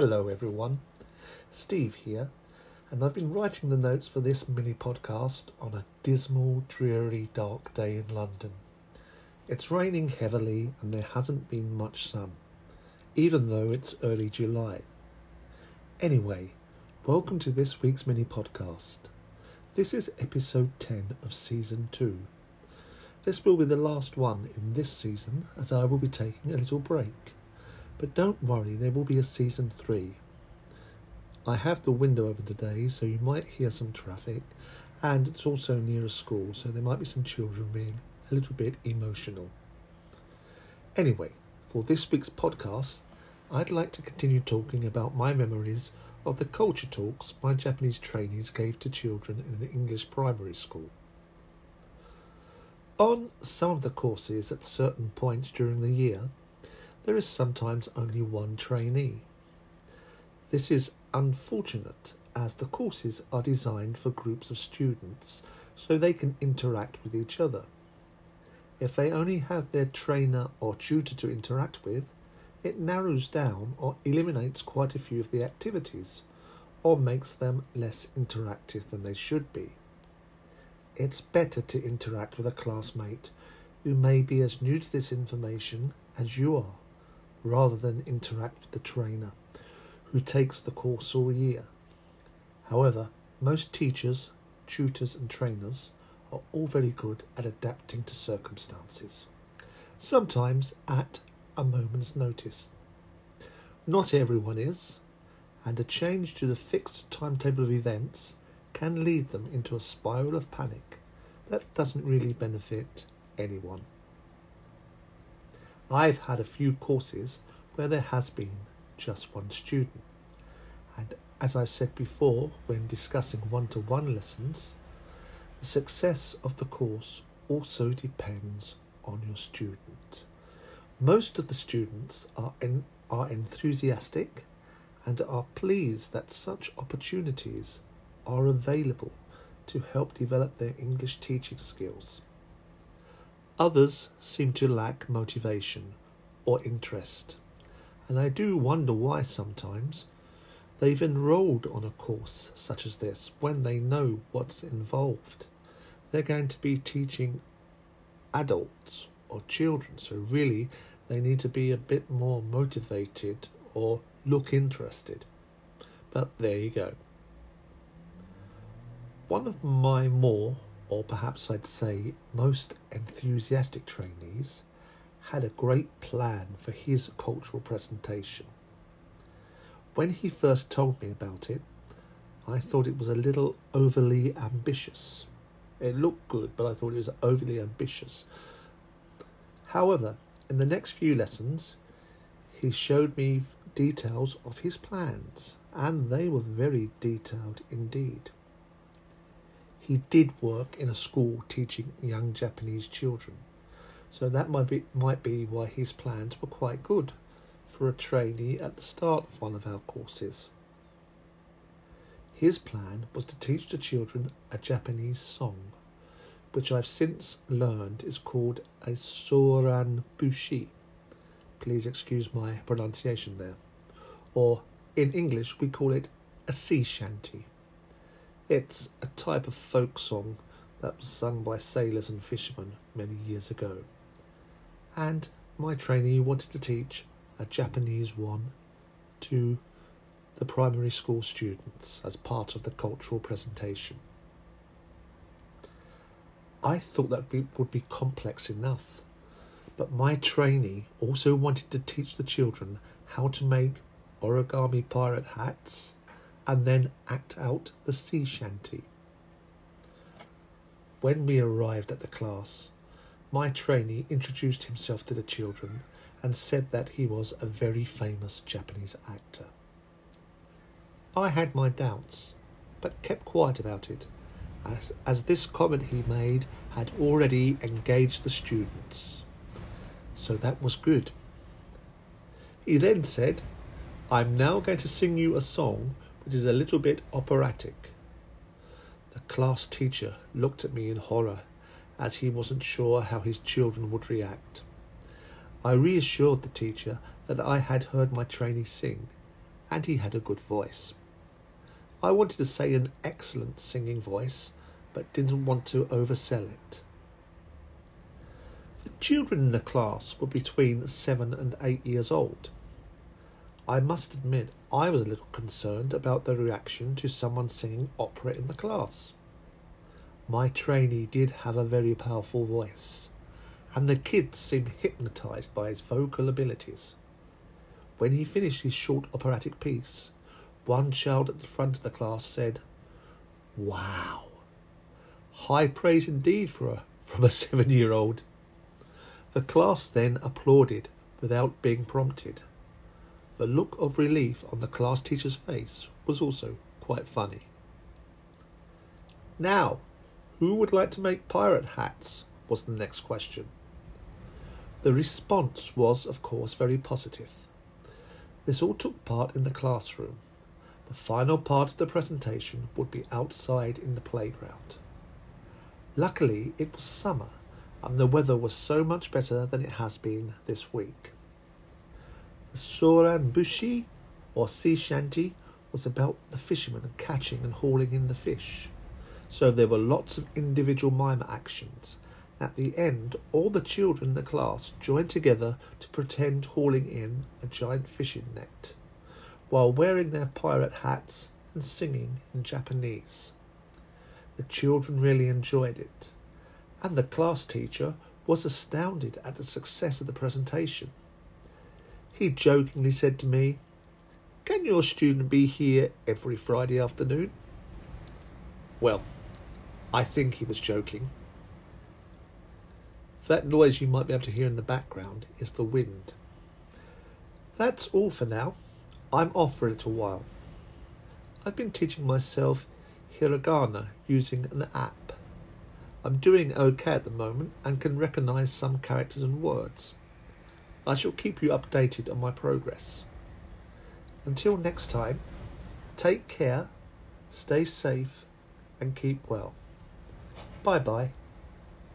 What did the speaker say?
Hello, everyone. Steve here, and I've been writing the notes for this mini podcast on a dismal, dreary, dark day in London. It's raining heavily, and there hasn't been much sun, even though it's early July. Anyway, welcome to this week's mini podcast. This is episode 10 of season 2. This will be the last one in this season, as I will be taking a little break. But don't worry, there will be a season 3. I have the window open today, so you might hear some traffic, and it's also near a school, so there might be some children being a little bit emotional. Anyway, for this week's podcast, I'd like to continue talking about my memories of the culture talks my Japanese trainees gave to children in an English primary school. On some of the courses at certain points during the year, there is sometimes only one trainee. This is unfortunate as the courses are designed for groups of students so they can interact with each other. If they only have their trainer or tutor to interact with, it narrows down or eliminates quite a few of the activities or makes them less interactive than they should be. It's better to interact with a classmate who may be as new to this information as you are, rather than interact with the trainer who takes the course all year. However, most teachers, tutors, and trainers are all very good at adapting to circumstances, sometimes at a moment's notice. Not everyone is, and a change to the fixed timetable of events can lead them into a spiral of panic that doesn't really benefit anyone. I've had a few courses where there has been just one student, and as I've said before when discussing one to one lessons, the success of the course also depends on your student. Most of the students are, en- are enthusiastic and are pleased that such opportunities are available to help develop their English teaching skills. Others seem to lack motivation or interest, and I do wonder why sometimes they've enrolled on a course such as this when they know what's involved. They're going to be teaching adults or children, so really they need to be a bit more motivated or look interested. But there you go. One of my more, or perhaps I'd say most enthusiastic trainees had a great plan for his cultural presentation. When he first told me about it, I thought it was a little overly ambitious. It looked good, but I thought it was overly ambitious. However, in the next few lessons, he showed me details of his plans, and they were very detailed indeed. He did work in a school teaching young Japanese children, so that might be, might be why his plans were quite good for a trainee at the start of one of our courses. His plan was to teach the children a Japanese song, which I've since learned is called a Soran Bushi. Please excuse my pronunciation there. Or in English, we call it a sea shanty. It's a type of folk song that was sung by sailors and fishermen many years ago. And my trainee wanted to teach a Japanese one to the primary school students as part of the cultural presentation. I thought that would be complex enough, but my trainee also wanted to teach the children how to make origami pirate hats and then act out the sea shanty. When we arrived at the class, my trainee introduced himself to the children and said that he was a very famous Japanese actor. I had my doubts, but kept quiet about it, as, as this comment he made had already engaged the students. So that was good. He then said, I'm now going to sing you a song which is a little bit operatic. The class teacher looked at me in horror as he wasn't sure how his children would react. I reassured the teacher that I had heard my trainee sing and he had a good voice. I wanted to say an excellent singing voice, but didn't want to oversell it. The children in the class were between seven and eight years old. I must admit I was a little concerned about the reaction to someone singing opera in the class. My trainee did have a very powerful voice, and the kids seemed hypnotized by his vocal abilities. When he finished his short operatic piece, one child at the front of the class said, Wow! High praise indeed for a, from a seven year old. The class then applauded without being prompted. The look of relief on the class teacher's face was also quite funny. Now, who would like to make pirate hats? was the next question. The response was, of course, very positive. This all took part in the classroom. The final part of the presentation would be outside in the playground. Luckily, it was summer and the weather was so much better than it has been this week. The Soran Bushi, or sea shanty, was about the fishermen catching and hauling in the fish. So there were lots of individual mime actions. At the end, all the children in the class joined together to pretend hauling in a giant fishing net while wearing their pirate hats and singing in Japanese. The children really enjoyed it, and the class teacher was astounded at the success of the presentation. He jokingly said to me, Can your student be here every Friday afternoon? Well, I think he was joking. That noise you might be able to hear in the background is the wind. That's all for now. I'm off for a little while. I've been teaching myself hiragana using an app. I'm doing okay at the moment and can recognize some characters and words. I shall keep you updated on my progress. Until next time, take care, stay safe, and keep well. Bye bye.